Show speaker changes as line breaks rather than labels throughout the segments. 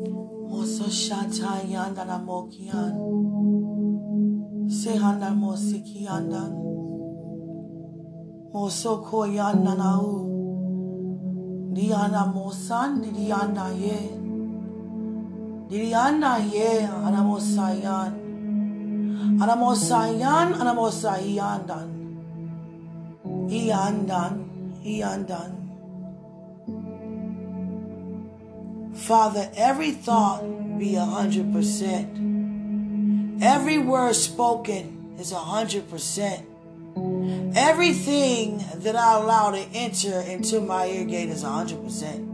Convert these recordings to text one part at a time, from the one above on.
Moso shata yanda na mokian. Sehanda mosiki yandan. Moso ko yanda na u. Diana mosan diana ye. Diana ye ana mosayan. Ana mosayan ana mosayandan. Iyandan. Iyandan. Father, every thought be a hundred percent. Every word spoken is a hundred percent. Everything that I allow to enter into my ear gate is a hundred percent.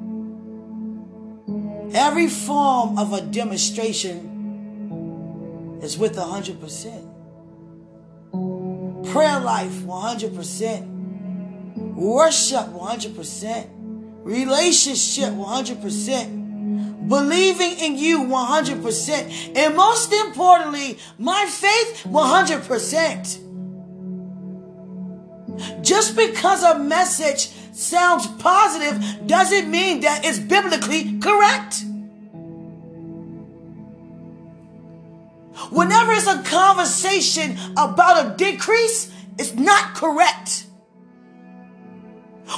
Every form of a demonstration is with a hundred percent. Prayer life, one hundred percent. Worship, one hundred percent. Relationship, one hundred percent believing in you 100%. And most importantly, my faith 100%. Just because a message sounds positive doesn't mean that it's biblically correct. Whenever it's a conversation about a decrease, it's not correct.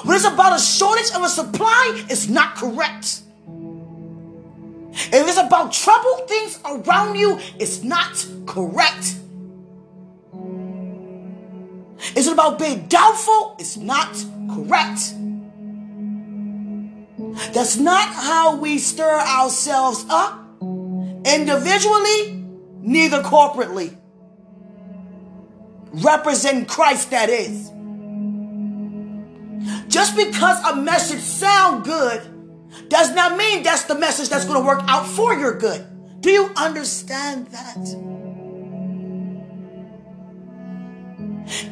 When it's about a shortage of a supply, it's not correct. If it's about trouble things around you, it's not correct. Is it about being doubtful? It's not correct. That's not how we stir ourselves up individually, neither corporately. Represent Christ, that is. Just because a message sound good does not mean that's the message that's going to work out for your good. Do you understand that?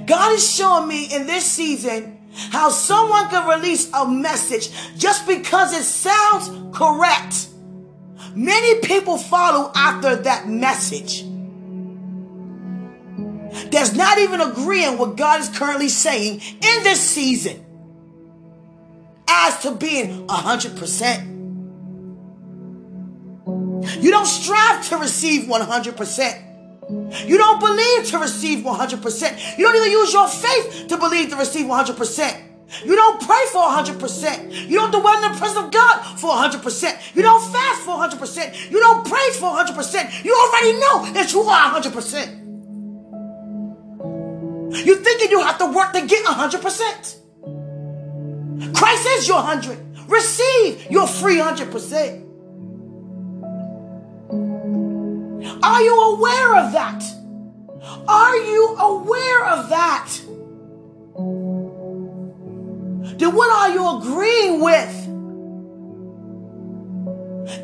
God is showing me in this season how someone can release a message just because it sounds correct. Many people follow after that message. That's not even agreeing what God is currently saying in this season as to being 100%. You don't strive to receive 100%. You don't believe to receive 100%. You don't even use your faith to believe to receive 100%. You don't pray for 100%. You don't dwell in the presence of God for 100%. You don't fast for 100%. You don't praise for 100%. You already know that you are 100%. You thinking you have to work to get 100%. Christ is your hundred. Receive your free hundred percent. Are you aware of that? Are you aware of that? Then what are you agreeing with?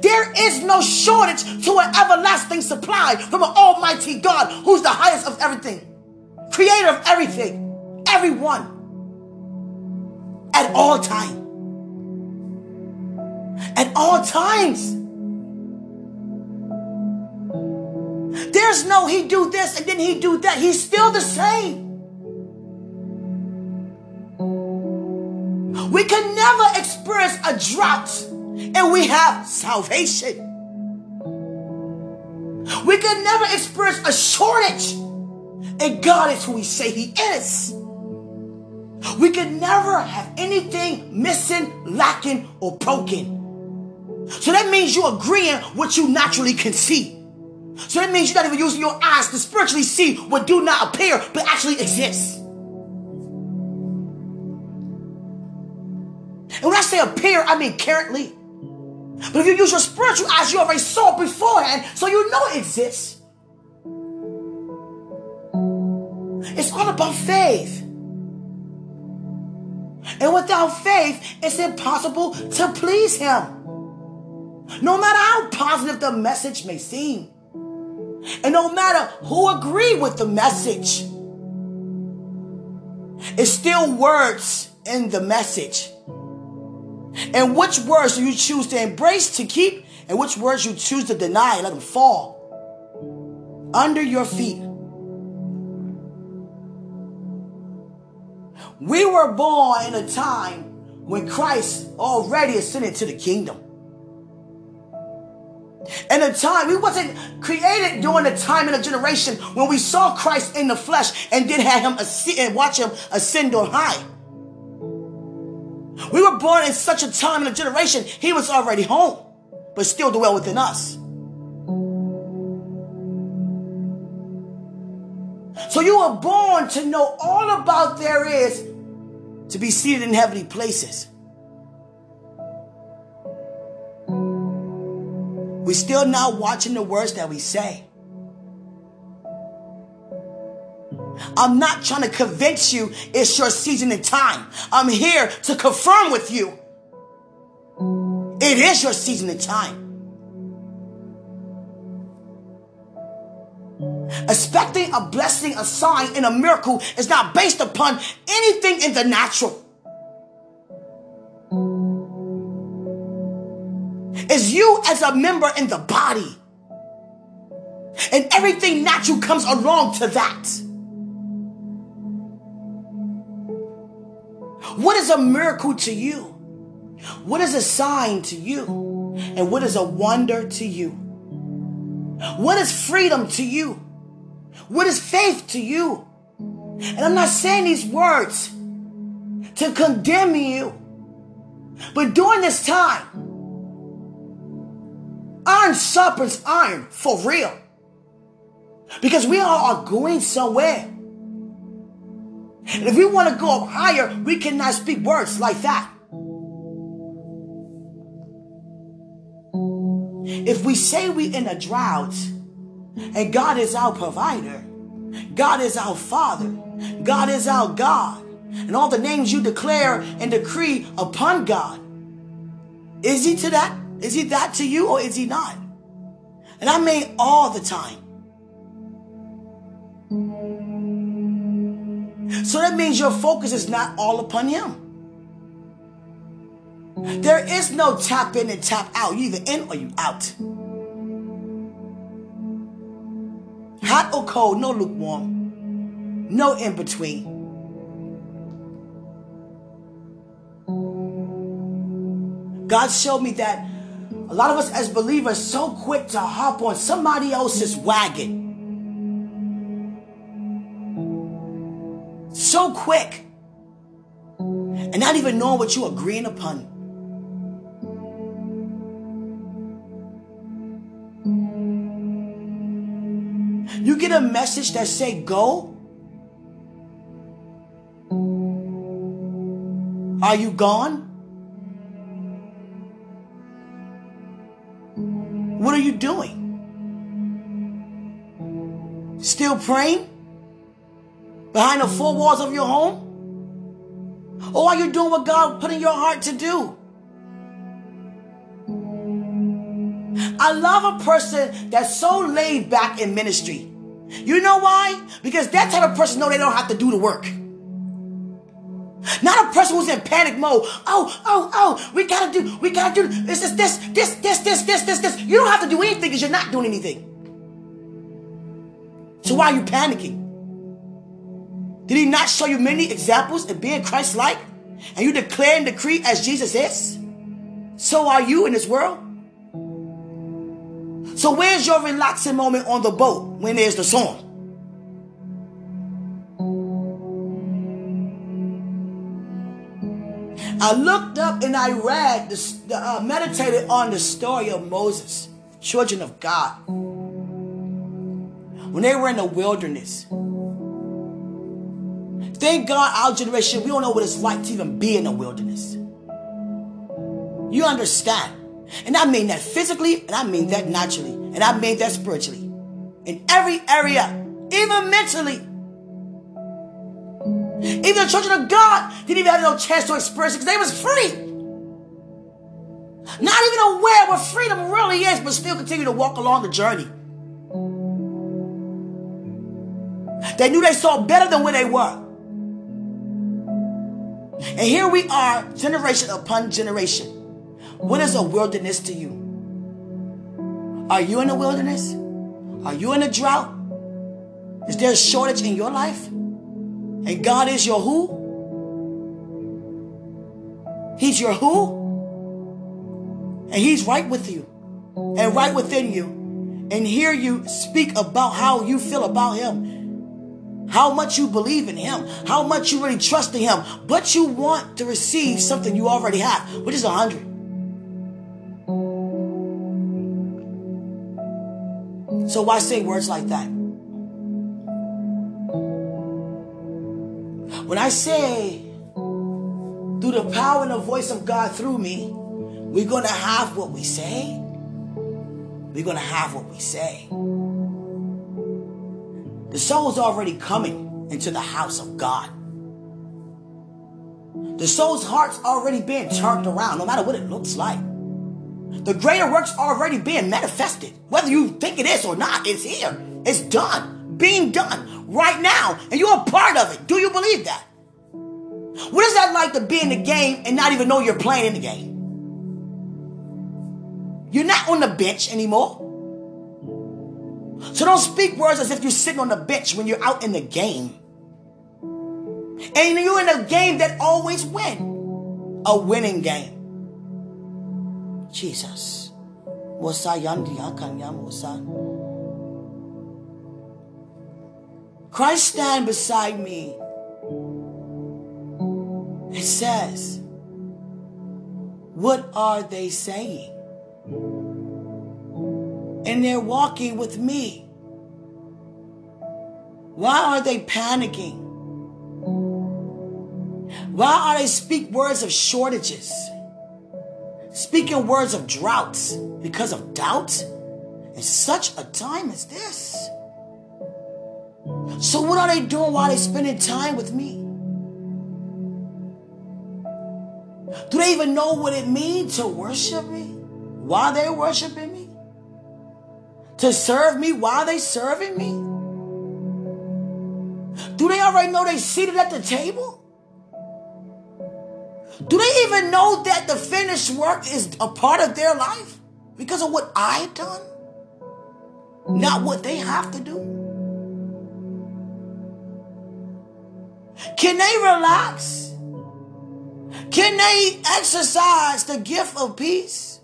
There is no shortage to an everlasting supply from an almighty God who's the highest of everything, creator of everything, everyone at all times. At all times. There's no he do this and then he do that. He's still the same. We can never experience a drought and we have salvation. We can never experience a shortage and God is who we say he is. We can never have anything missing, lacking, or broken. So that means you're agreeing what you naturally can see. So that means you're not even using your eyes to spiritually see what do not appear but actually exists. And when I say appear, I mean currently. But if you use your spiritual eyes, you already saw it beforehand, so you know it exists. It's all about faith. And without faith, it's impossible to please Him. No matter how positive the message may seem, and no matter who agree with the message, it's still words in the message. And which words do you choose to embrace to keep, and which words you choose to deny and let them fall under your feet? We were born in a time when Christ already ascended to the kingdom. And the time, we wasn't created during the time in a generation when we saw Christ in the flesh and did have him ascend, and watch him ascend on high. We were born in such a time in a generation, he was already home, but still dwell within us. So you were born to know all about there is to be seated in heavenly places. We're still not watching the words that we say. I'm not trying to convince you it's your season and time. I'm here to confirm with you. It is your season and time. A blessing, a sign, and a miracle is not based upon anything in the natural. It's you as a member in the body. And everything natural comes along to that. What is a miracle to you? What is a sign to you? And what is a wonder to you? What is freedom to you? What is faith to you? And I'm not saying these words to condemn you. But during this time, iron sharpens iron for real. Because we all are going somewhere. And if we want to go up higher, we cannot speak words like that. If we say we're in a drought and God is our provider, God is our Father, God is our God, and all the names you declare and decree upon God, is He to that? Is He that to you or is He not? And I mean all the time. So that means your focus is not all upon Him. There is no tap in and tap out. You either in or you out. Hot or cold, no lukewarm. No in between. God showed me that a lot of us as believers so quick to hop on somebody else's wagon. So quick. And not even knowing what you're agreeing upon. Get a message that say go. Are you gone? What are you doing? Still praying? Behind the four walls of your home? Or are you doing what God put in your heart to do? I love a person that's so laid back in ministry. You know why? Because that type of person know they don't have to do the work. Not a person who's in panic mode. Oh, oh, oh, we gotta do, we gotta do this, this, this, this, this, this, this, this, this. You don't have to do anything because you're not doing anything. So why are you panicking? Did he not show you many examples of being Christ-like? And you declare and decree as Jesus is? So are you in this world. So where's your relaxing moment on the boat when there's the storm? I looked up and I read, the, uh, meditated on the story of Moses, children of God. When they were in the wilderness. Thank God our generation, we don't know what it's like to even be in the wilderness. You understand? And I mean that physically, and I mean that naturally, and I mean that spiritually. In every area, even mentally. Even the children of God didn't even have no chance to experience it because they was free. Not even aware what freedom really is, but still continue to walk along the journey. They knew they saw better than where they were. And here we are, generation upon generation. What is a wilderness to you? Are you in a wilderness? Are you in a drought? Is there a shortage in your life? And God is your who? He's your who? And He's right with you. and right within you and hear you speak about how you feel about Him, how much you believe in Him, how much you really trust in Him, but you want to receive something you already have, which is a hundred. So why say words like that? When I say, through the power and the voice of God through me, we're going to have what we say. We're going to have what we say. The soul's already coming into the house of God. The soul's heart's already being turned around, no matter what it looks like. The greater work's already being manifested. Whether you think it is or not, it's here. It's done. Being done right now. And you're a part of it. Do you believe that? What is that like to be in the game and not even know you're playing in the game? You're not on the bench anymore. So don't speak words as if you're sitting on the bench when you're out in the game. And you're in a game that always win. A winning game. Jesus. Christ stand beside me. It says, What are they saying? And they're walking with me. Why are they panicking? Why are they speak words of shortages? Speaking words of droughts because of doubt in such a time as this. So what are they doing while they spending time with me? Do they even know what it means to worship me while they're worshiping me? To serve me while they serving me? Do they already know they seated at the table? Do they even know that the finished work is a part of their life because of what I've done? Not what they have to do. Can they relax? Can they exercise the gift of peace?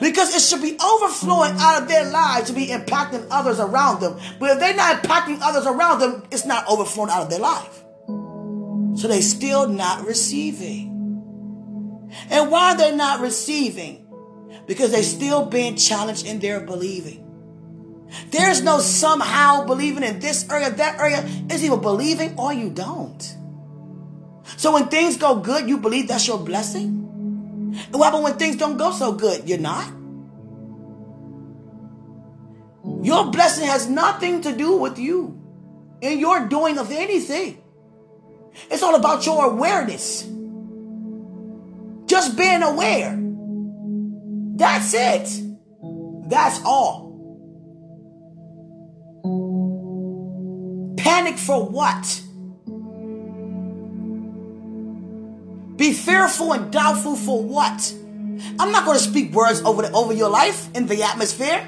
Because it should be overflowing out of their lives to be impacting others around them. But if they're not impacting others around them, it's not overflowing out of their life. So they still not receiving. And why they're not receiving? Because they still being challenged in their believing. There's no somehow believing in this area, that area. It's either believing or you don't. So when things go good, you believe that's your blessing? And what when things don't go so good? You're not? Your blessing has nothing to do with you and your doing of anything. It's all about your awareness. Just being aware. That's it. That's all. Panic for what? Be fearful and doubtful for what? I'm not going to speak words over, the, over your life in the atmosphere.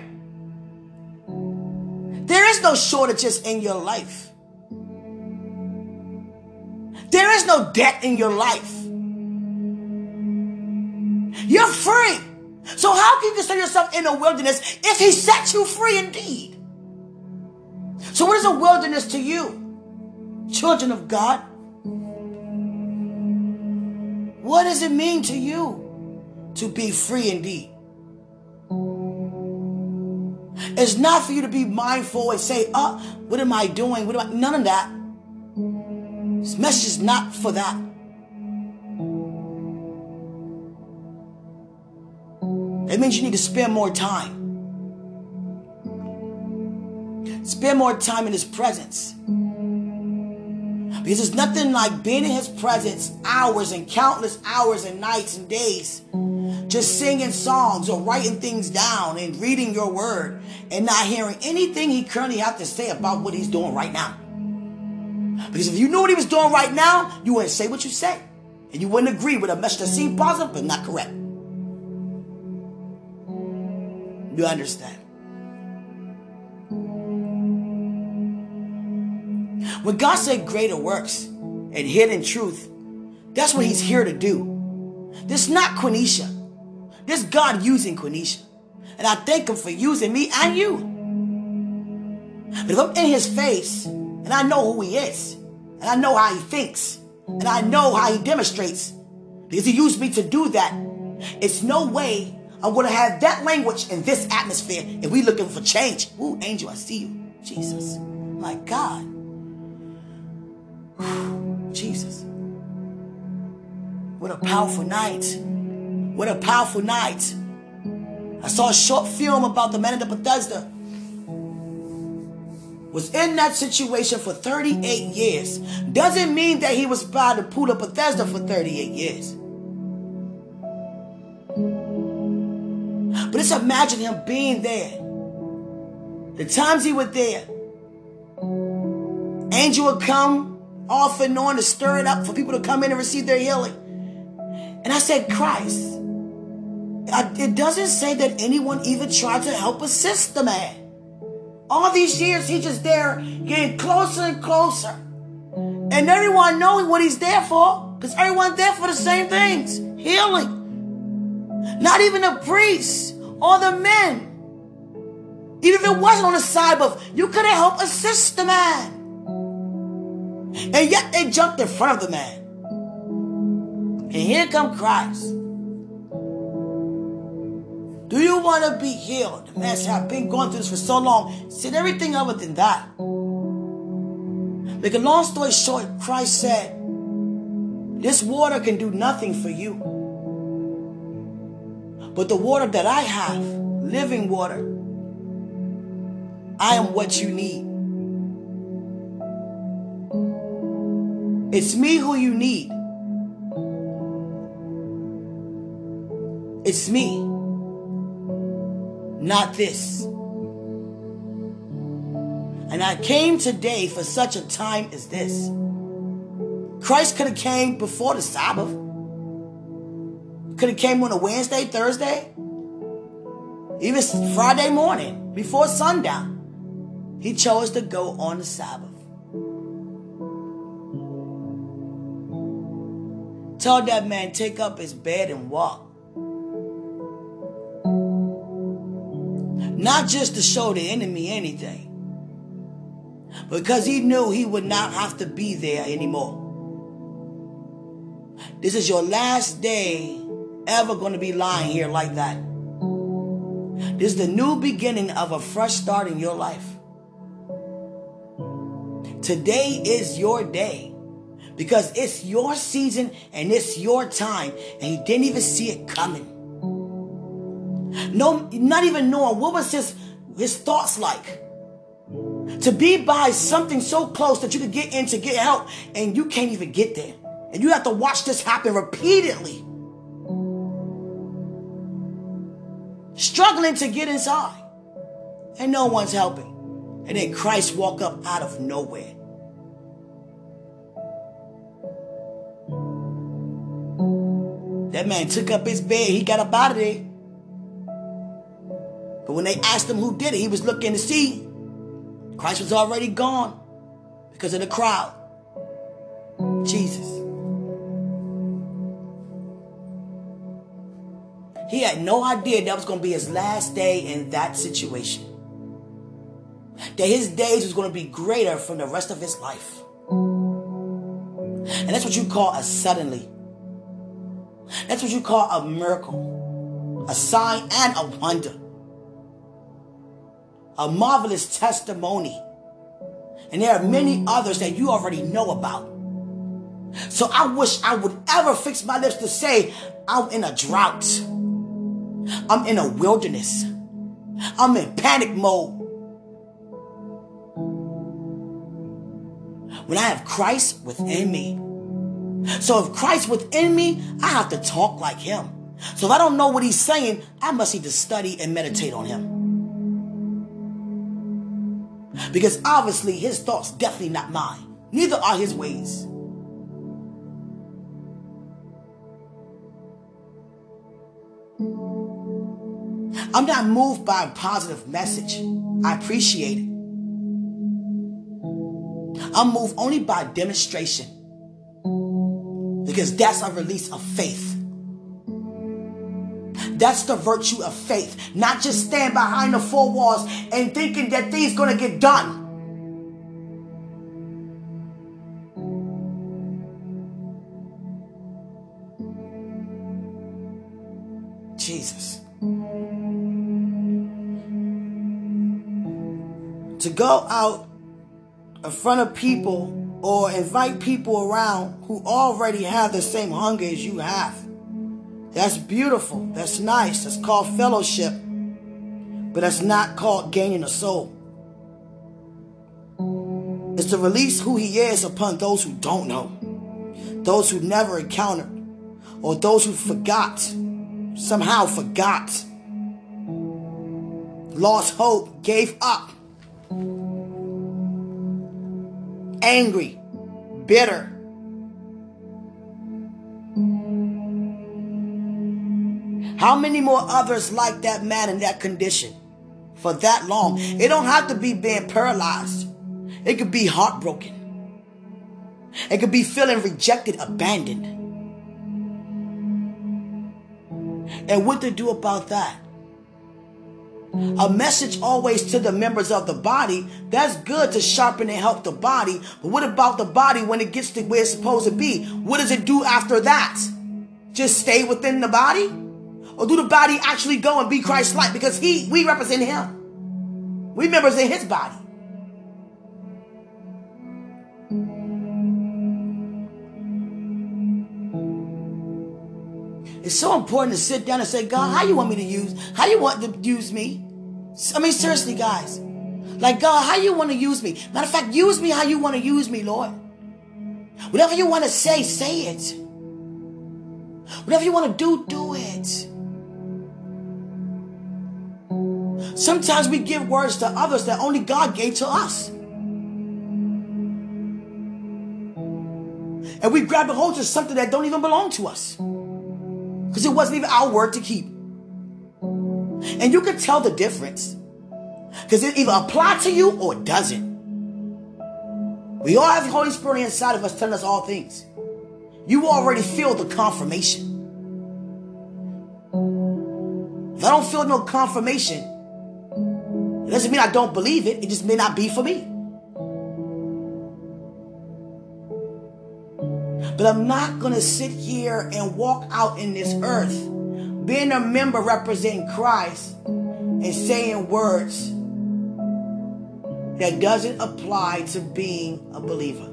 There is no shortages in your life. There is no debt in your life. You're free. So how can you consider yourself in a wilderness if he set you free indeed? So what is a wilderness to you? Children of God. What does it mean to you to be free indeed? It's not for you to be mindful and say, oh, what am I doing? What am I? None of that. This message is not for that. It means you need to spend more time. Spend more time in His presence. Because there's nothing like being in His presence hours and countless hours and nights and days. Just singing songs or writing things down and reading your word and not hearing anything He currently has to say about what He's doing right now. Because if you knew what he was doing right now, you wouldn't say what you say. And you wouldn't agree with a message that seemed positive but not correct. You understand? When God said greater works and hidden truth, that's what he's here to do. This is not Quenisha. This is God using Quenisha. And I thank him for using me and you. But if I'm in his face and I know who he is, and I know how he thinks, and I know how he demonstrates, because he used me to do that, it's no way I'm going to have that language in this atmosphere if we looking for change. Ooh, angel, I see you. Jesus. My God. Jesus. What a powerful night. What a powerful night. I saw a short film about the man in the Bethesda. Was in that situation for 38 years. Doesn't mean that he was by the pool of Bethesda for 38 years. But just imagine him being there. The times he was there. Angel would come off and on to stir it up for people to come in and receive their healing. And I said, Christ, it doesn't say that anyone even tried to help assist the man. All these years, he's just there getting closer and closer. And everyone knowing what he's there for, because everyone's there for the same things healing. Not even the priests or the men. Even if it wasn't on the side, but you could have helped assist the man. And yet they jumped in front of the man. And here come Christ. Do you want to be healed? Man said, I've been going through this for so long. Said everything other than that. Make a long story short, Christ said, This water can do nothing for you. But the water that I have, living water, I am what you need. It's me who you need. It's me, not this. And I came today for such a time as this. Christ could have came before the Sabbath. Could have came on a Wednesday, Thursday, even Friday morning before sundown. He chose to go on the Sabbath. Tell that man take up his bed and walk. Not just to show the enemy anything, because he knew he would not have to be there anymore. This is your last day ever going to be lying here like that. This is the new beginning of a fresh start in your life. Today is your day because it's your season and it's your time, and he didn't even see it coming. No, not even knowing what was his his thoughts like. To be by something so close that you could get in to get help, and you can't even get there, and you have to watch this happen repeatedly. Struggling to get inside, and no one's helping. And then Christ walk up out of nowhere. That man took up his bed, he got up out of there. When they asked him who did it, he was looking to see. Christ was already gone because of the crowd. Jesus. He had no idea that was going to be his last day in that situation. That his days was going to be greater from the rest of his life. And that's what you call a suddenly. That's what you call a miracle, a sign and a wonder, a marvelous testimony. And there are many mm. others that you already know about. So I wish I would ever fix my lips to say, I'm in a drought. I'm in a wilderness. I'm in panic mode. When I have Christ within me, so if Christ within me, I have to talk like him. So if I don't know what he's saying, I must need to study and meditate on him. Because obviously his thoughts definitely not mine. Neither are his ways. I'm not moved by a positive message. I appreciate it. I'm moved only by demonstration because that's a release of faith. That's the virtue of faith. Not just stand behind the four walls and thinking that things gonna get done. Jesus. To go out in front of people or invite people around who already have the same hunger as you have. That's beautiful. That's nice. That's called fellowship. But that's not called gaining a soul. It's to release who he is upon those who don't know, those who never encountered, or those who forgot, somehow forgot, lost hope, gave up. angry, bitter. How many more others like that man in that condition for that long? It don't have to be being paralyzed. It could be heartbroken. It could be feeling rejected, abandoned. And what to do about that? a message always to the members of the body. That's good to sharpen and help the body. But what about the body when it gets to where it's supposed to be? What does it do after that? Just stay within the body? Or do the body actually go and be Christ-like? Because he, we represent him. We members in his body. It's so important to sit down and say, God, how you want me to use? How you want to use me? I mean, seriously, guys. Like, God, how you want to use me? Matter of fact, use me how you want to use me, Lord. Whatever you want to say, say it. Whatever you want to do, do it. Sometimes we give words to others that only God gave to us. And we grab a hold to something that don't even belong to us. Because it wasn't even our word to keep. And you can tell the difference. Because it either applies to you or doesn't. We all have the Holy Spirit inside of us telling us all things. You already feel the confirmation. If I don't feel no confirmation, it doesn't mean I don't believe it. It just may not be for me. But I'm not going to sit here and walk out in this earth being a member representing Christ and saying words that doesn't apply to being a believer.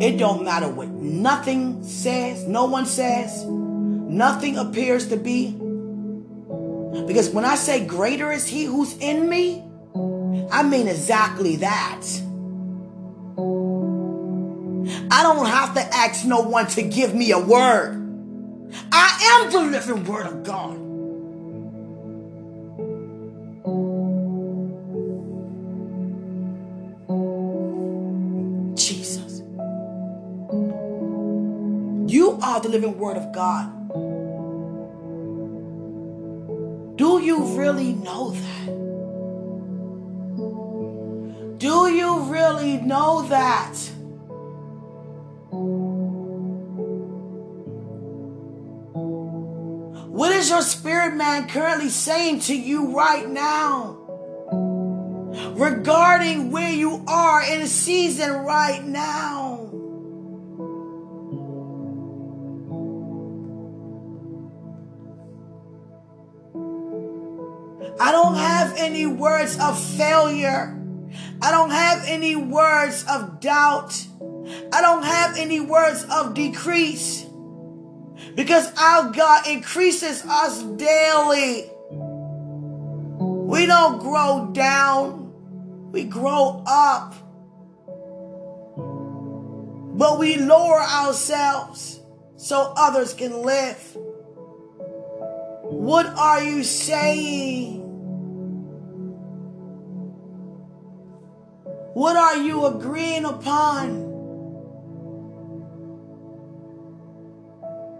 It don't matter what nothing says, no one says, nothing appears to be. Because when I say greater is he who's in me, I mean exactly that. I don't have to ask no one to give me a word. I am the living word of God. Jesus. You are the living word of God. Do you really know that? Do you really know that? What is your spirit man currently saying to you right now? Regarding where you are in a season right now. I don't have any words of failure. I don't have any words of doubt. I don't have any words of decrease. Because our God increases us daily. We don't grow down, we grow up. But we lower ourselves so others can live. What are you saying? What are you agreeing upon?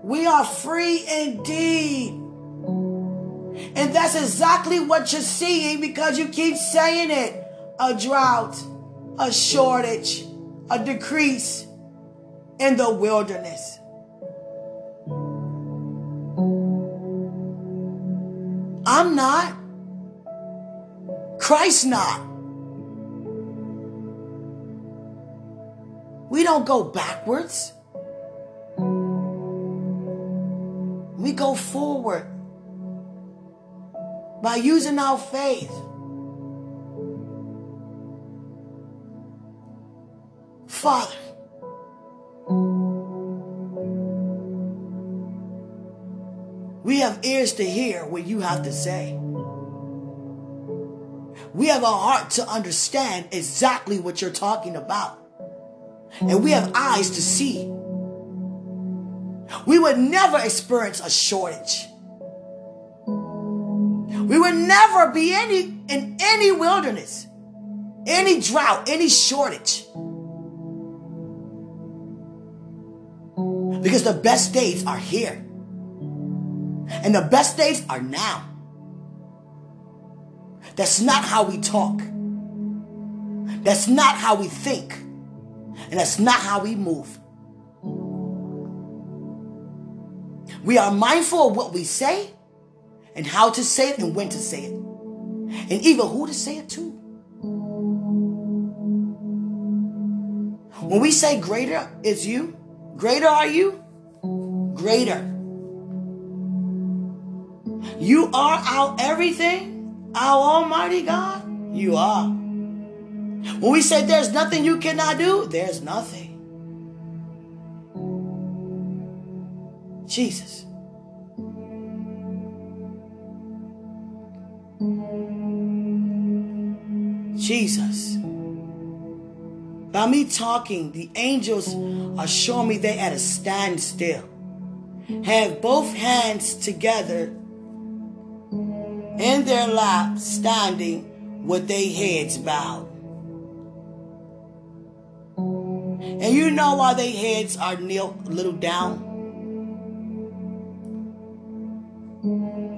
We are free indeed. And that's exactly what you're seeing because you keep saying it a drought, a shortage, a decrease in the wilderness. I'm not. Christ not. We don't go backwards. We go forward by using our faith. Father, we have ears to hear what you have to say. We have a heart to understand exactly what you're talking about. And we have eyes to see. We would never experience a shortage. We would never be any in any wilderness, any drought, any shortage. Because the best days are here. And the best days are now. That's not how we talk. That's not how we think. And that's not how we move. We are mindful of what we say and how to say it and when to say it. And even who to say it to. When we say greater is you, greater are you, greater. You are our everything, our Almighty God. You are. When we say there's nothing you cannot do, there's nothing. Jesus. Jesus. By me talking, the angels are showing me they at a standstill. Have both hands together in their lap, standing with their heads bowed. And you know why their heads are knelt a little down?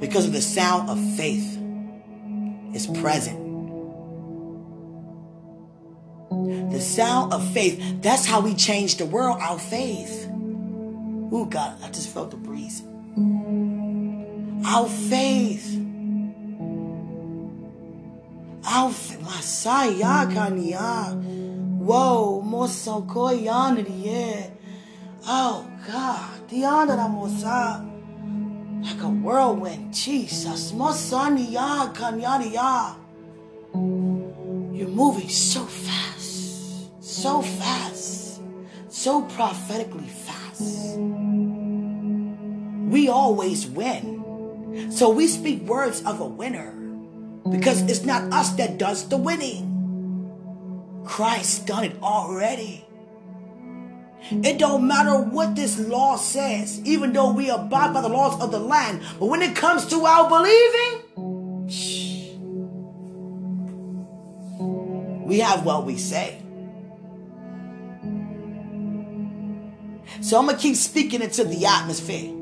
Because of the sound of faith is present. The sound of faith. That's how we change the world, our faith. Oh, God, I just felt the breeze. Our faith. Our faith. Whoa, moso koyanity. Oh, God. Diana mosa. Like a whirlwind. Jesus. Mosaniya kanyaniya. You're moving so fast so fast, so prophetically fast. We always win. So we speak words of a winner because it's not us that does the winning. Christ done it already. It don't matter what this law says, even though we abide by the laws of the land. But when it comes to our believing, we have what we say. So I'm going to keep speaking into the atmosphere.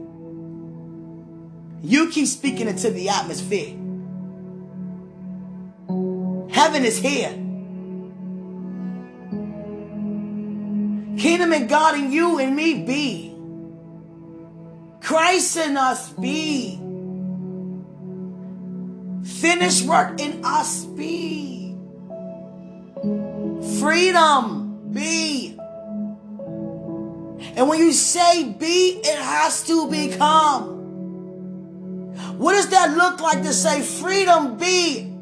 You keep speaking into the atmosphere. Heaven is here. Kingdom and God in you and me be. Christ in us be. Finished work in us be. Freedom be. And when you say be, it has to become. What does that look like to say freedom be?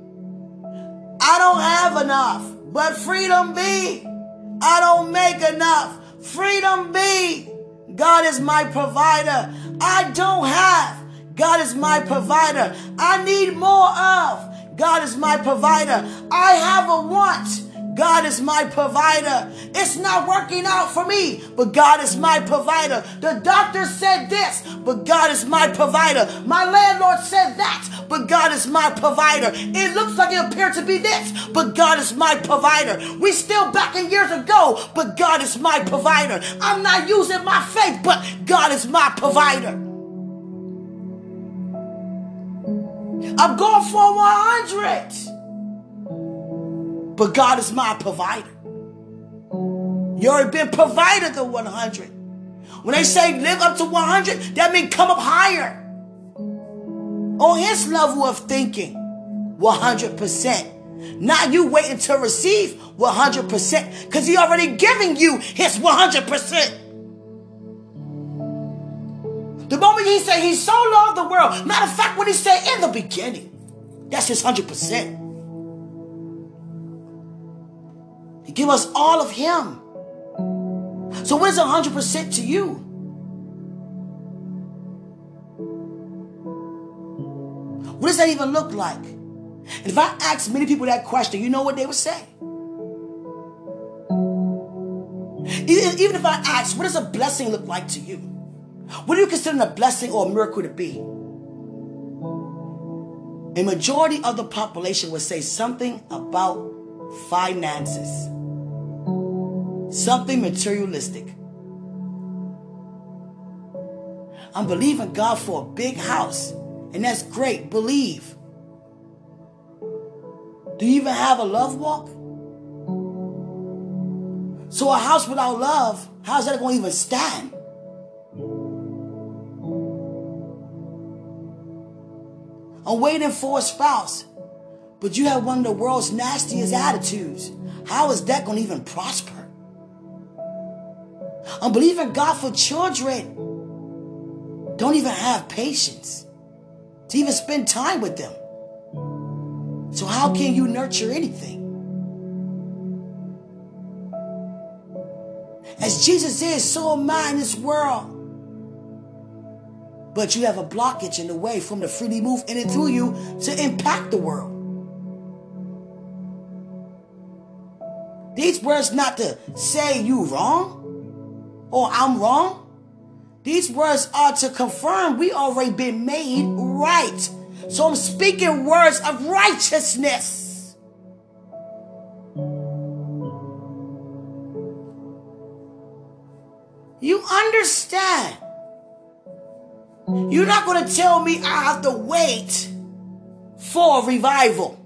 I don't have enough, but freedom be. I don't make enough. Freedom be. God is my provider. I don't have. God is my provider. I need more of. God is my provider. I have a want. God is my provider. It's not working out for me, but God is my provider. The doctor said this, but God is my provider. My landlord said that, but God is my provider. It looks like it appeared to be this, but God is my provider. We still back in years ago, but God is my provider. I'm not using my faith, but God is my provider. I'm going for 100 but God is my provider. You already been provided the 100. When they say live up to 100, that means come up higher. on his level of thinking 100%. Not you waiting to receive 100% because he already giving you his 100%. The moment he said he so loved the world, matter of fact, what he said in the beginning, that's his 100%. Give us all of him. So what is 100% to you? What does that even look like? And if I ask many people that question, you know what they would say? Even if I ask, what does a blessing look like to you? What do you consider a blessing or a miracle to be? A majority of the population would say something about finances, something materialistic. I'm believing God for a big house, and that's great. Believe. Do you even have a love walk? So, a house without love, how's that going to even stand? I'm waiting for a spouse. But you have one of the world's nastiest attitudes. How is that going to even prosper? I'm believing God for children. Don't even have patience to even spend time with them. So, how can you nurture anything? As Jesus is, so am I in this world. But you have a blockage in the way from the freely move in and through you to impact the world. These words not to say you wrong or I'm wrong. These words are to confirm we already been made right. So I'm speaking words of righteousness. You understand? You're not going to tell me I have to wait for revival.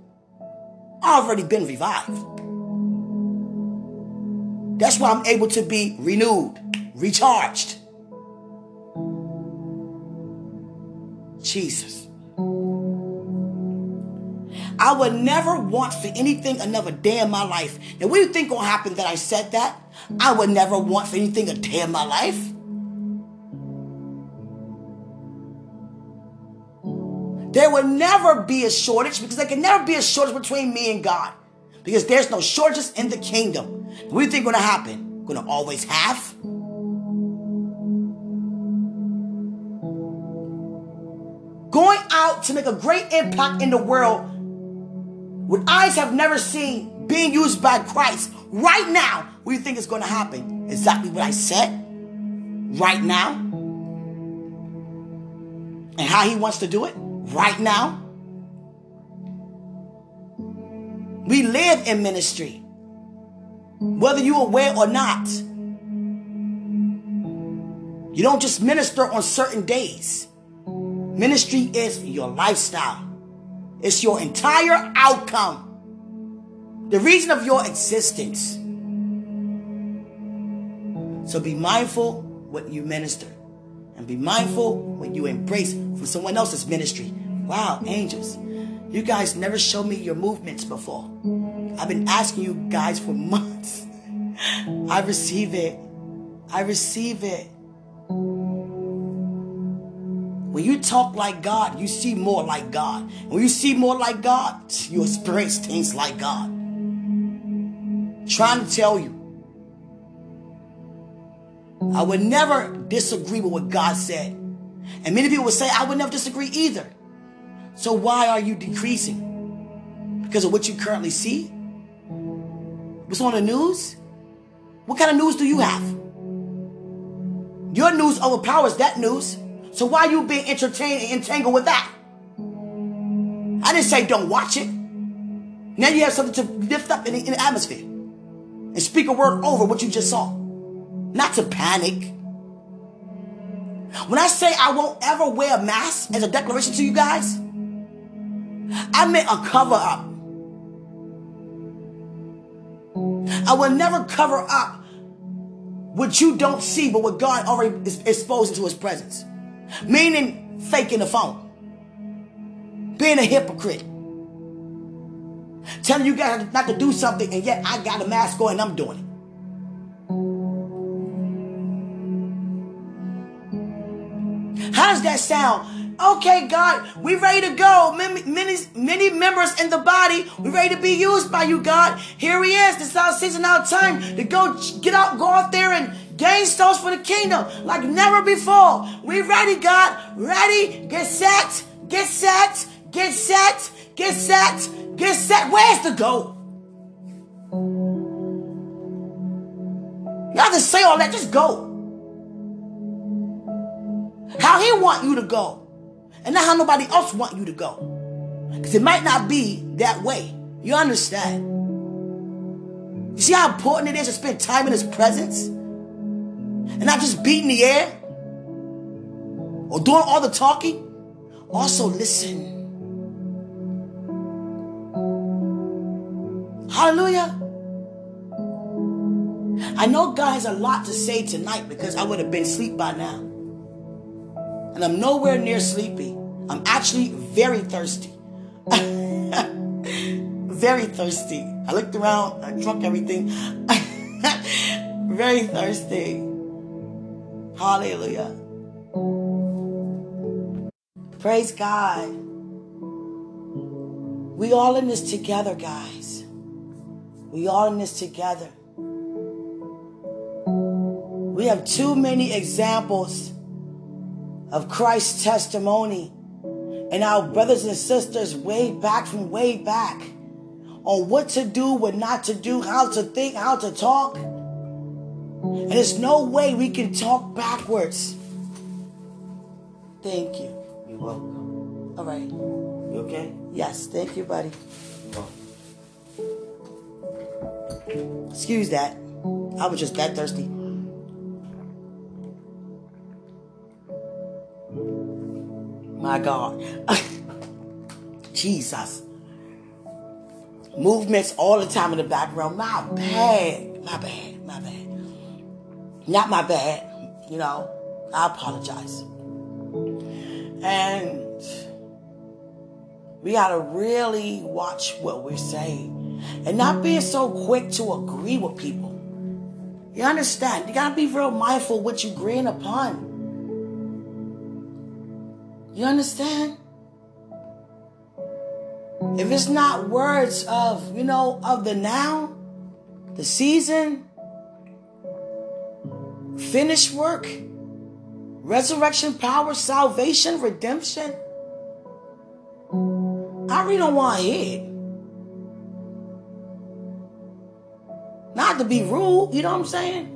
I've already been revived. That's why I'm able to be renewed, recharged. Jesus. I would never want for anything another day in my life. Now, what do you think gonna happen that I said that? I would never want for anything a day in my life. There will never be a shortage because there can never be a shortage between me and God. Because there's no shortages in the kingdom. What do you think gonna happen? Gonna always have? To make a great impact in the world with eyes have never seen being used by Christ right now. What do you think is gonna happen? Exactly what I said right now. And how he wants to do it right now. We live in ministry, whether you're aware or not. You don't just minister on certain days. Ministry is your lifestyle. It's your entire outcome. The reason of your existence. So be mindful what you minister. And be mindful when you embrace from someone else's ministry. Wow, angels. You guys never showed me your movements before. I've been asking you guys for months. I receive it. I receive it. When you talk like God, you see more like God. When you see more like God, you experience things like God. Trying to tell you, I would never disagree with what God said. And many people would say, I would never disagree either. So why are you decreasing? Because of what you currently see? What's on the news? What kind of news do you have? Your news overpowers that news. So why are you being entertained and entangled with that? I didn't say don't watch it. Now you have something to lift up in the, in the atmosphere and speak a word over what you just saw. Not to panic. When I say I won't ever wear a mask as a declaration to you guys, I meant a cover up. I will never cover up what you don't see, but what God already is exposed into his presence. Meaning faking the phone. being a hypocrite. Telling you guys not to do something, and yet I got a mask on and I'm doing it. How does that sound? Okay, God, we ready to go. Many, many, many members in the body, we ready to be used by you, God. Here He is. This is our season, our time to go get out, go out there and gain souls for the kingdom like never before. We ready, God. Ready? Get set. Get set. Get set. Get set. Get set. Where's the go? You have to say all that. Just go. How he want you to go. And not how nobody else want you to go. Because it might not be that way. You understand? You see how important it is to spend time in his presence? And not just beating the air? Or doing all the talking? Also listen. Hallelujah. I know God has a lot to say tonight because I would have been asleep by now. And I'm nowhere near sleepy. I'm actually very thirsty. very thirsty. I looked around, I drunk everything. very thirsty. Hallelujah. Praise God. We all in this together, guys. We all in this together. We have too many examples of Christ's testimony and our brothers and sisters way back from way back on what to do, what not to do, how to think, how to talk. And there's no way we can talk backwards. Thank you.
You're welcome.
All right.
You okay?
Yes, thank you, buddy. Excuse that. I was just that thirsty. My God. Jesus. Movements all the time in the background. My bad. My bad. My bad. Not my bad. You know, I apologize. And we got to really watch what we're saying and not being so quick to agree with people. You understand? You got to be real mindful what you're agreeing upon. You understand? If it's not words of, you know, of the now, the season, finished work, resurrection power, salvation, redemption, I really don't want to hear it. Not to be rude, you know what I'm saying?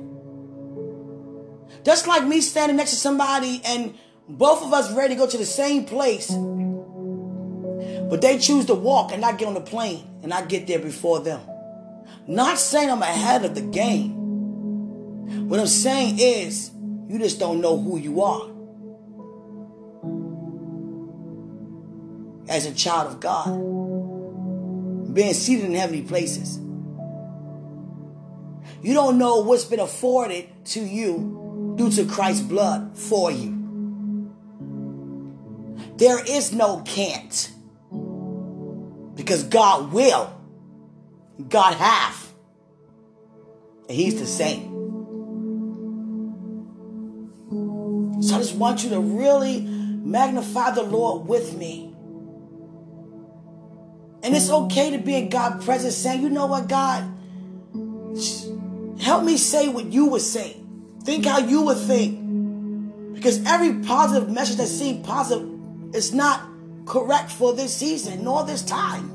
Just like me standing next to somebody and both of us ready to go to the same place, but they choose to walk and I get on the plane and I get there before them. Not saying I'm ahead of the game. What I'm saying is, you just don't know who you are. As a child of God, being seated in heavenly places. You don't know what's been afforded to you due to Christ's blood for you. There is no can't. Because God will. God have. And He's the same. So I just want you to really magnify the Lord with me. And it's okay to be in God's presence saying, you know what, God? Help me say what you would say. Think how you would think. Because every positive message that seems positive is not correct for this season nor this time.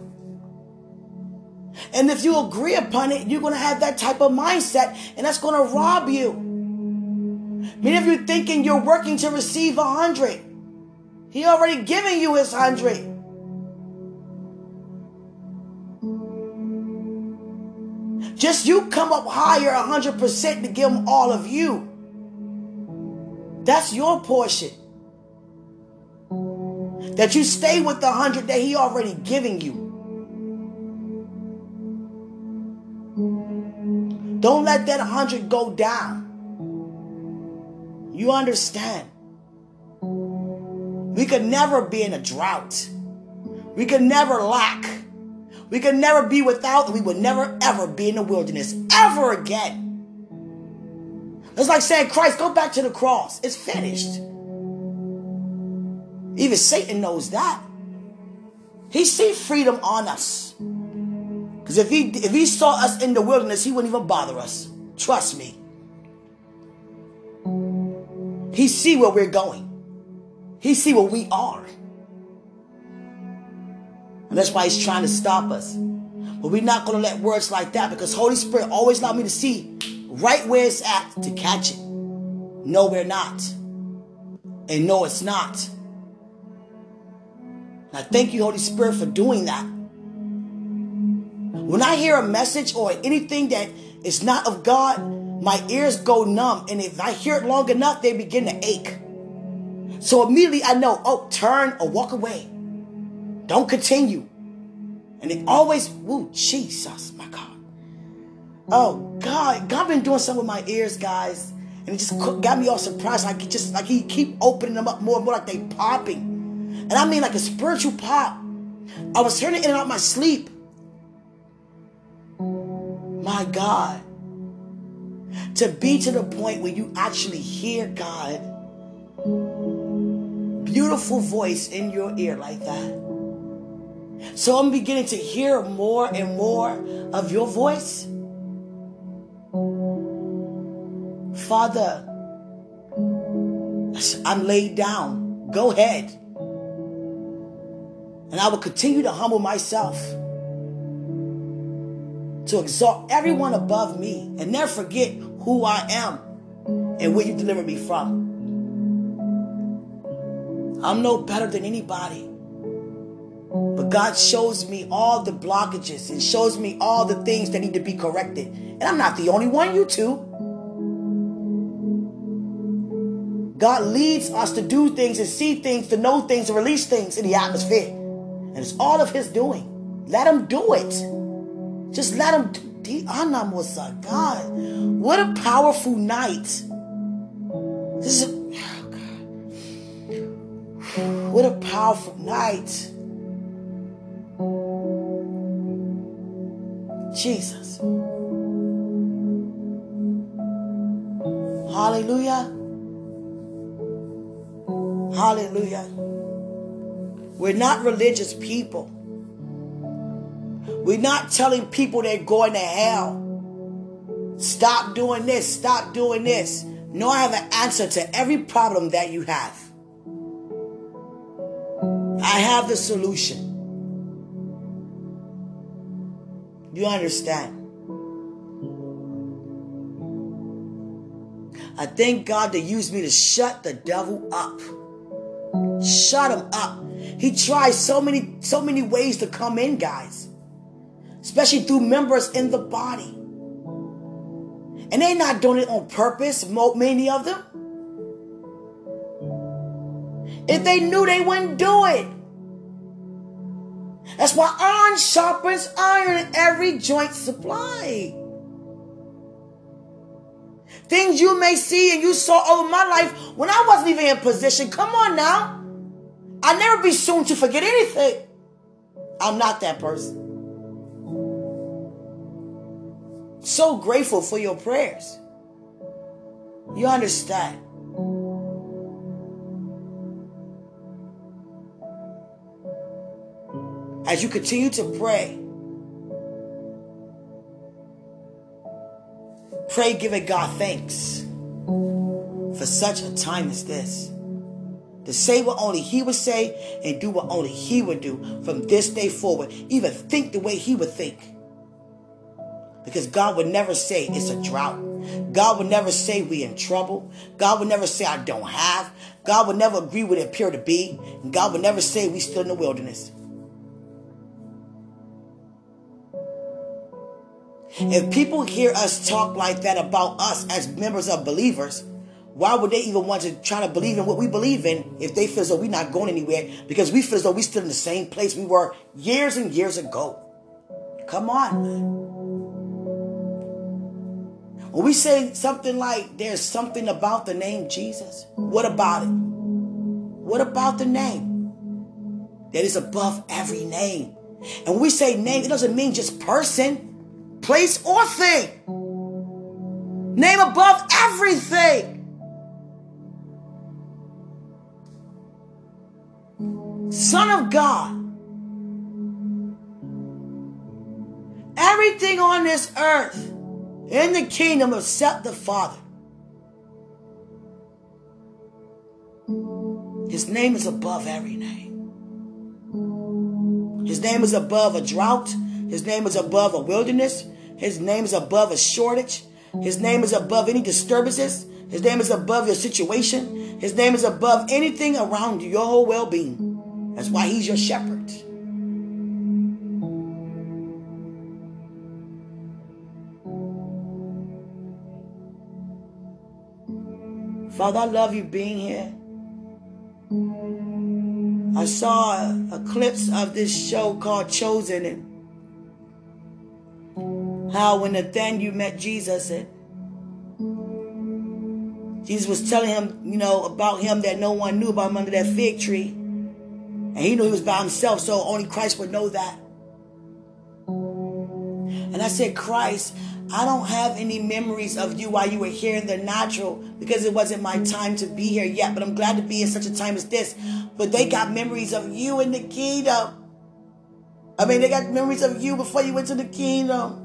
And if you agree upon it, you're going to have that type of mindset, and that's going to rob you. Many of you thinking you're working to receive a hundred. He already given you his hundred. Just you come up higher a 100% to give him all of you. That's your portion. That you stay with the hundred that he already giving you. Don't let that hundred go down. You understand? We could never be in a drought. We could never lack. We could never be without, we would never ever be in the wilderness ever again. It's like saying, Christ, go back to the cross. It's finished. Even Satan knows that. He see freedom on us. Because if he if he saw us in the wilderness, he wouldn't even bother us. Trust me. He see where we're going. He see where we are. And that's why he's trying to stop us. But we're not going to let words like that because Holy Spirit always allowed me to see right where it's at to catch it. No, we're not. And no, it's not. I thank you, Holy Spirit, for doing that. When I hear a message or anything that is not of God, my ears go numb. And if I hear it long enough, they begin to ache. So immediately I know, oh, turn or walk away. Don't continue. And it always, woo, Jesus, my God. Oh God, God been doing something with my ears, guys. And it just got me all surprised. Like he just like he keep opening them up more and more like they popping. And I mean like a spiritual pop. I was turning in and out my sleep. My God. To be to the point where you actually hear God beautiful voice in your ear like that. So I'm beginning to hear more and more of your voice. Father, I'm laid down. Go ahead. And I will continue to humble myself to exalt everyone above me and never forget who I am and where you delivered me from. I'm no better than anybody. But God shows me all the blockages and shows me all the things that need to be corrected. And I'm not the only one, you two. God leads us to do things and see things, to know things, to release things in the atmosphere. And it's all of His doing. Let Him do it. Just let Him do God, what a powerful night. This is oh, what a powerful night. Jesus. Hallelujah. Hallelujah. We're not religious people. We're not telling people they're going to hell. Stop doing this. Stop doing this. No, I have an answer to every problem that you have. I have the solution. You understand? I thank God to use me to shut the devil up. Shut him up. He tries so many, so many ways to come in, guys. Especially through members in the body. And they're not doing it on purpose, many of them. If they knew, they wouldn't do it. That's why iron sharpens iron in every joint supply. Things you may see and you saw over my life when I wasn't even in position. Come on now. I'll never be soon to forget anything. I'm not that person. So grateful for your prayers. You understand? as you continue to pray, pray giving God thanks for such a time as this. To say what only He would say and do what only He would do from this day forward. Even think the way He would think. Because God would never say it's a drought. God would never say we in trouble. God would never say I don't have. God would never agree with it appear to be. And God would never say we still in the wilderness. If people hear us talk like that about us as members of believers, why would they even want to try to believe in what we believe in if they feel as though we're not going anywhere because we feel as though we're still in the same place we were years and years ago? Come on. When we say something like there's something about the name Jesus, what about it? What about the name? that is above every name. And when we say name, it doesn't mean just person, place, or thing. Name above everything. Son of God. Everything on this earth in the kingdom except the Father. His name is above every name. His name is above a drought. His name is above a wilderness. His name is above a shortage. His name is above any disturbances. His name is above your situation. His name is above anything around your whole well being. That's why he's your shepherd. Father, I love you being here. I saw a, a clips of this show called Chosen and how when Nathaniel met Jesus and Jesus was telling him, you know, about him that no one knew about him under that fig tree. And he knew he was by himself, so only Christ would know that. And I said, Christ, I don't have any memories of you while you were here in the natural because it wasn't my time to be here yet. But I'm glad to be in such a time as this. But they got memories of you in the kingdom. I mean, they got memories of you before you went to the kingdom.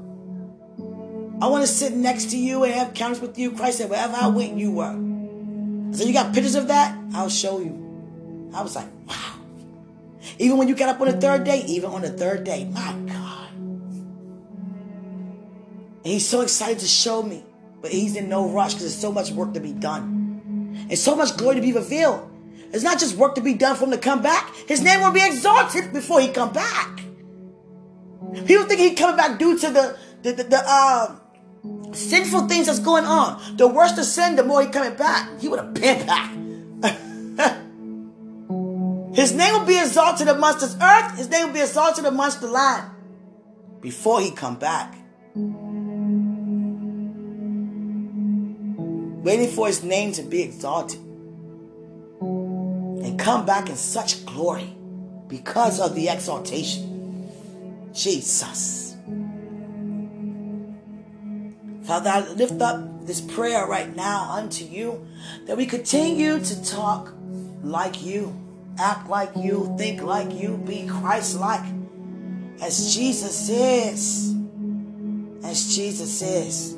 I want to sit next to you and have counters with you. Christ said, wherever I went, you were. So you got pictures of that? I'll show you. I was like, wow. Even when you got up on the third day, even on the third day, my God. And he's so excited to show me. But he's in no rush because there's so much work to be done. And so much glory to be revealed. It's not just work to be done for him to come back. His name will be exalted before he come back. People think he's coming back due to the the, the, the uh, sinful things that's going on. The worse the sin, the more he coming back. He would have been back. His name will be exalted amongst this earth. His name will be exalted amongst the land before he come back. Waiting for his name to be exalted and come back in such glory because of the exaltation. Jesus. Father, I lift up this prayer right now unto you that we continue to talk like you, act like you, think like you, be Christ like as Jesus is. As Jesus is.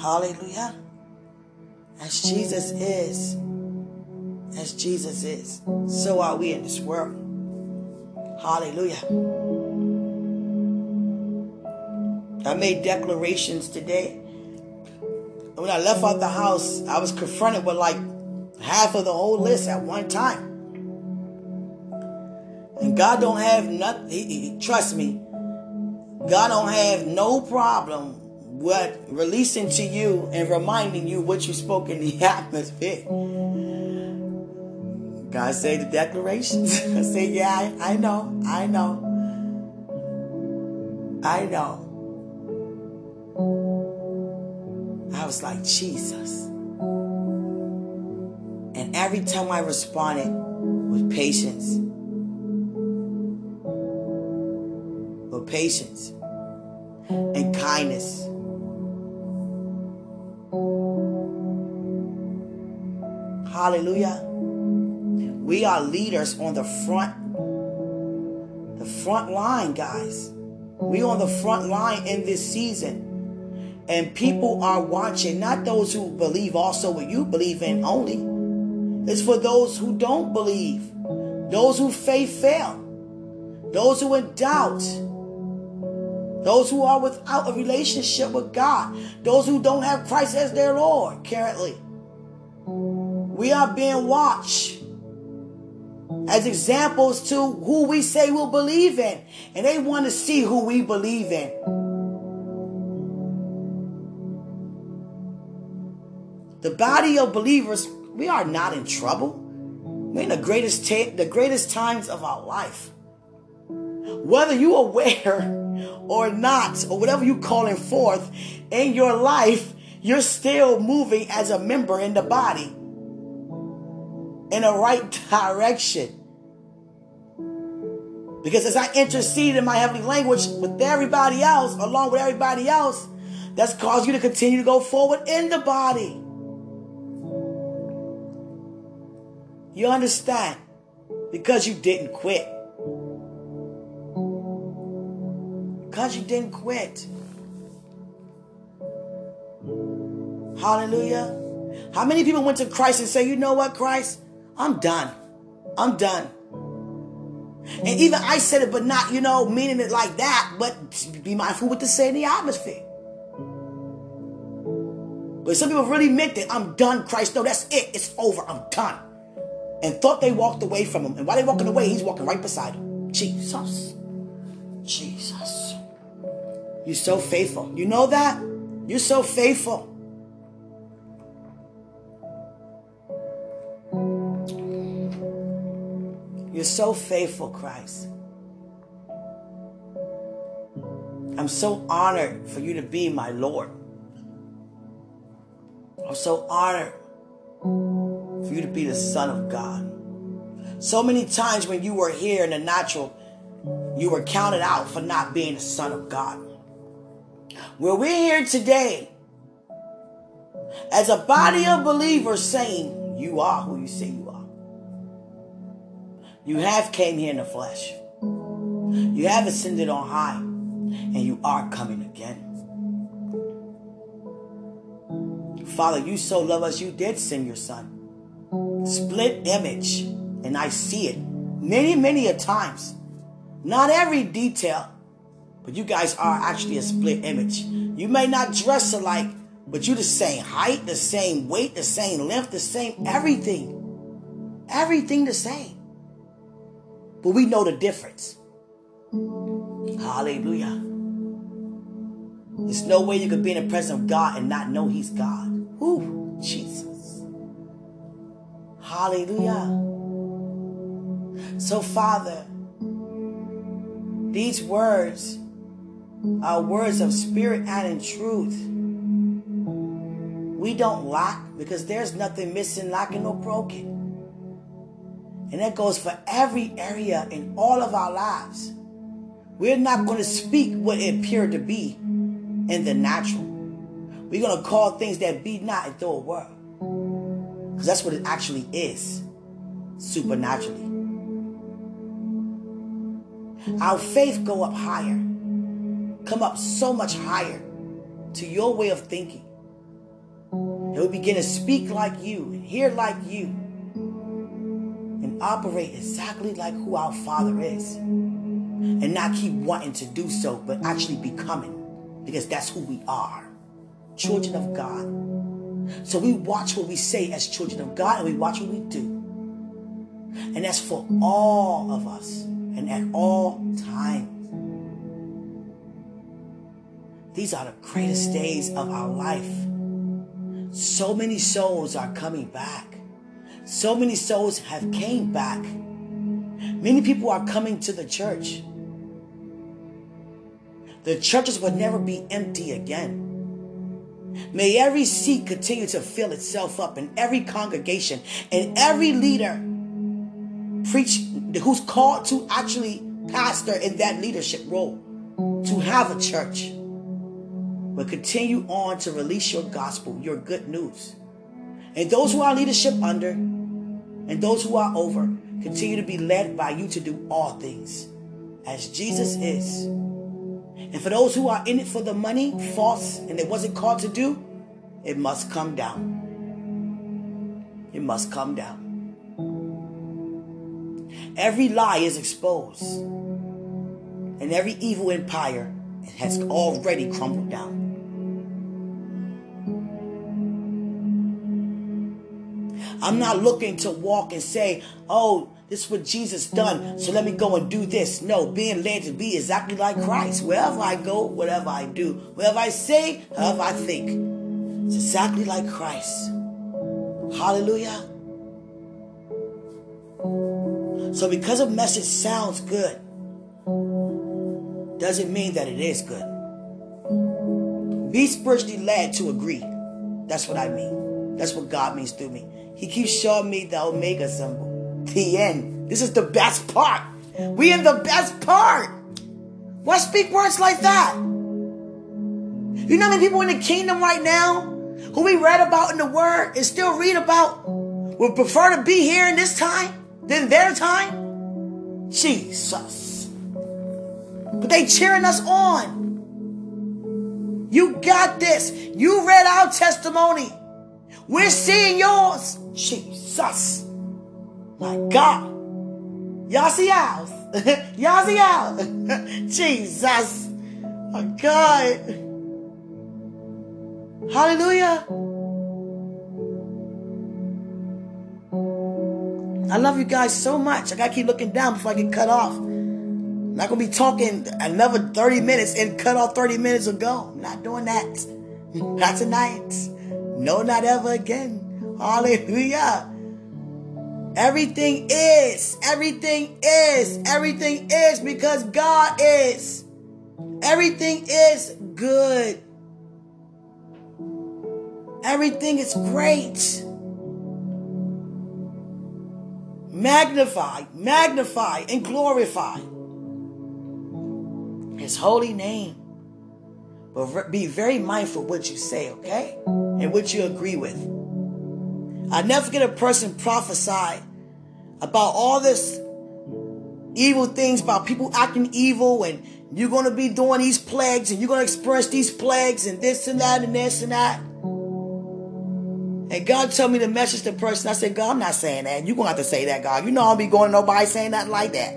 Hallelujah. As Jesus is. As Jesus is. So are we in this world. Hallelujah. I made declarations today when I left out the house, I was confronted with like half of the whole list at one time. And God don't have nothing. Trust me, God don't have no problem with releasing to you and reminding you what you spoke in the atmosphere. God say the declarations. I say, yeah, I, I know, I know, I know. I was like, Jesus. And every time I responded with patience, with patience and kindness. Hallelujah. We are leaders on the front, the front line, guys. We on the front line in this season. And people are watching, not those who believe also what you believe in only. It's for those who don't believe, those who faith fail, those who in doubt, those who are without a relationship with God, those who don't have Christ as their Lord currently. We are being watched as examples to who we say we'll believe in. And they want to see who we believe in. The body of believers, we are not in trouble. We're in the greatest the greatest times of our life. Whether you are aware or not, or whatever you calling forth in your life, you're still moving as a member in the body in the right direction. Because as I intercede in my heavenly language with everybody else, along with everybody else, that's caused you to continue to go forward in the body. You understand? Because you didn't quit. Because you didn't quit. Hallelujah. How many people went to Christ and say, you know what, Christ? I'm done. I'm done. And even I said it, but not, you know, meaning it like that, but be mindful what to say in the atmosphere. But some people really meant it. I'm done, Christ. No, that's it. It's over. I'm done. And thought they walked away from him. And while they walking away, he's walking right beside him. Jesus. Jesus. You're so faithful. You know that? You're so faithful. You're so faithful, Christ. I'm so honored for you to be my Lord. I'm so honored for you to be the Son of God. So many times when you were here in the natural, you were counted out for not being the Son of God. Well, we're here today as a body of believers saying, You are who you say you. You have came here in the flesh. You have ascended on high, and you are coming again. Father, you so love us, you did send your son. Split image, and I see it many, many a times. Not every detail, but you guys are actually a split image. You may not dress alike, but you the same height, the same weight, the same length, the same everything. Everything the same. But we know the difference. Hallelujah. There's no way you could be in the presence of God and not know He's God. Ooh, Jesus. Hallelujah. So, Father, these words are words of spirit and in truth. We don't lack because there's nothing missing, lacking, or broken. And that goes for every area in all of our lives. We're not going to speak what it appeared to be in the natural. We're going to call things that be not and throw a word. Because that's what it actually is supernaturally. Our faith go up higher, come up so much higher to your way of thinking. And we begin to speak like you and hear like you operate exactly like who our Father is. And not keep wanting to do so, but actually becoming because that's who we are children of God. So we watch what we say as children of God and we watch what we do. And that's for all of us and at all times. These are the greatest days of our life. So many souls are coming back. So many souls have came back. Many people are coming to the church. The churches will never be empty again. May every seat continue to fill itself up in every congregation and every leader preach who's called to actually pastor in that leadership role to have a church but continue on to release your gospel your good news and those who are leadership under and those who are over continue to be led by you to do all things as jesus is. And for those who are in it for the money false and it wasn't called to do it must come down. It must come down. Every lie is exposed, and every evil empire has already crumbled down. I'm not looking to walk and say, oh, this is what Jesus done, so let me go and do this. No, being led to be exactly like Christ. Wherever I go, whatever I do, whatever I say, however I think, it's exactly like Christ. Hallelujah. So because a message sounds good, doesn't mean that it is good. Be spiritually led to agree. That's what I mean. That's what God means through me. He keeps showing me the Omega symbol, the end. This is the best part. We in the best part. Why speak words like that? You know how many people in the kingdom right now who we read about in the word and still read about would prefer to be here in this time than their time? Jesus. But they cheering us on. You got this. You read our testimony. We're seeing yours. Jesus. My God. Y'all see ours. Y'all see ours. Jesus. My God. Hallelujah. I love you guys so much. I gotta keep looking down before I get cut off. I'm not gonna be talking another 30 minutes and cut off 30 minutes ago. I'm not doing that. Not tonight. No, not ever again. Hallelujah. Everything is, everything is, everything is because God is. Everything is good. Everything is great. Magnify, magnify, and glorify His holy name. But be very mindful what you say, okay? And what you agree with. I never forget a person prophesy about all this evil things about people acting evil and you're going to be doing these plagues and you're going to express these plagues and this and that and this and that. And God told me to message the person. I said, God, I'm not saying that. You're going to have to say that, God. You know I'll be going nobody saying nothing like that.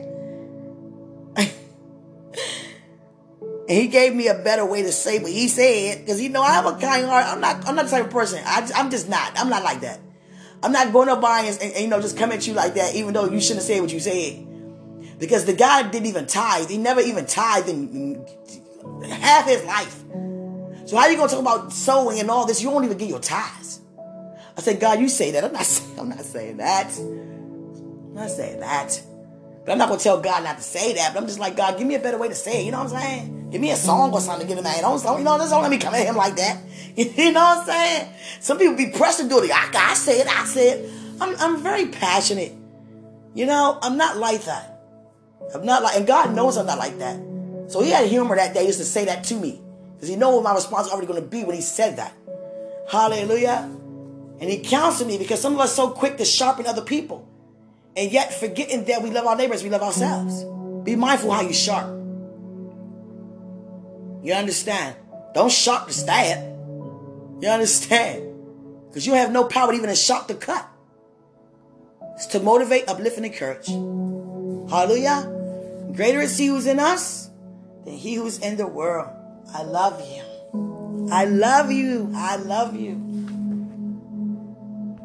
And he gave me a better way to say what he said because you know I have a kind heart. I'm not. I'm not the type of person. I, am just not. I'm not like that. I'm not going to buy and, and, you know just come at you like that, even though you shouldn't say what you said. Because the guy didn't even tithe. He never even tithed in half his life. So how are you gonna talk about sowing and all this? You won't even get your tithes. I said, God, you say that. I'm not. I'm not saying that. I'm not saying that. But I'm not gonna tell God not to say that. But I'm just like, God, give me a better way to say it. You know what I'm saying? Give me a song or something to get him at. Don't, don't, you know, don't let me come at him like that. You know what I'm saying? Some people be pressed to do it. I, I said, I said. I'm, I'm very passionate. You know, I'm not like that. I'm not like, and God knows I'm not like that. So he had humor that day Used to say that to me. Because he know what my response is already going to be when he said that. Hallelujah. And he counseled me because some of us so quick to sharpen other people. And yet forgetting that we love our neighbors, we love ourselves. Be mindful how you sharp. You understand? Don't shock the stab. You understand? Because you have no power even to shock the cut. It's to motivate, uplift, and encourage. Hallelujah. Greater is he who's in us than he who's in the world. I love you. I love you. I love you.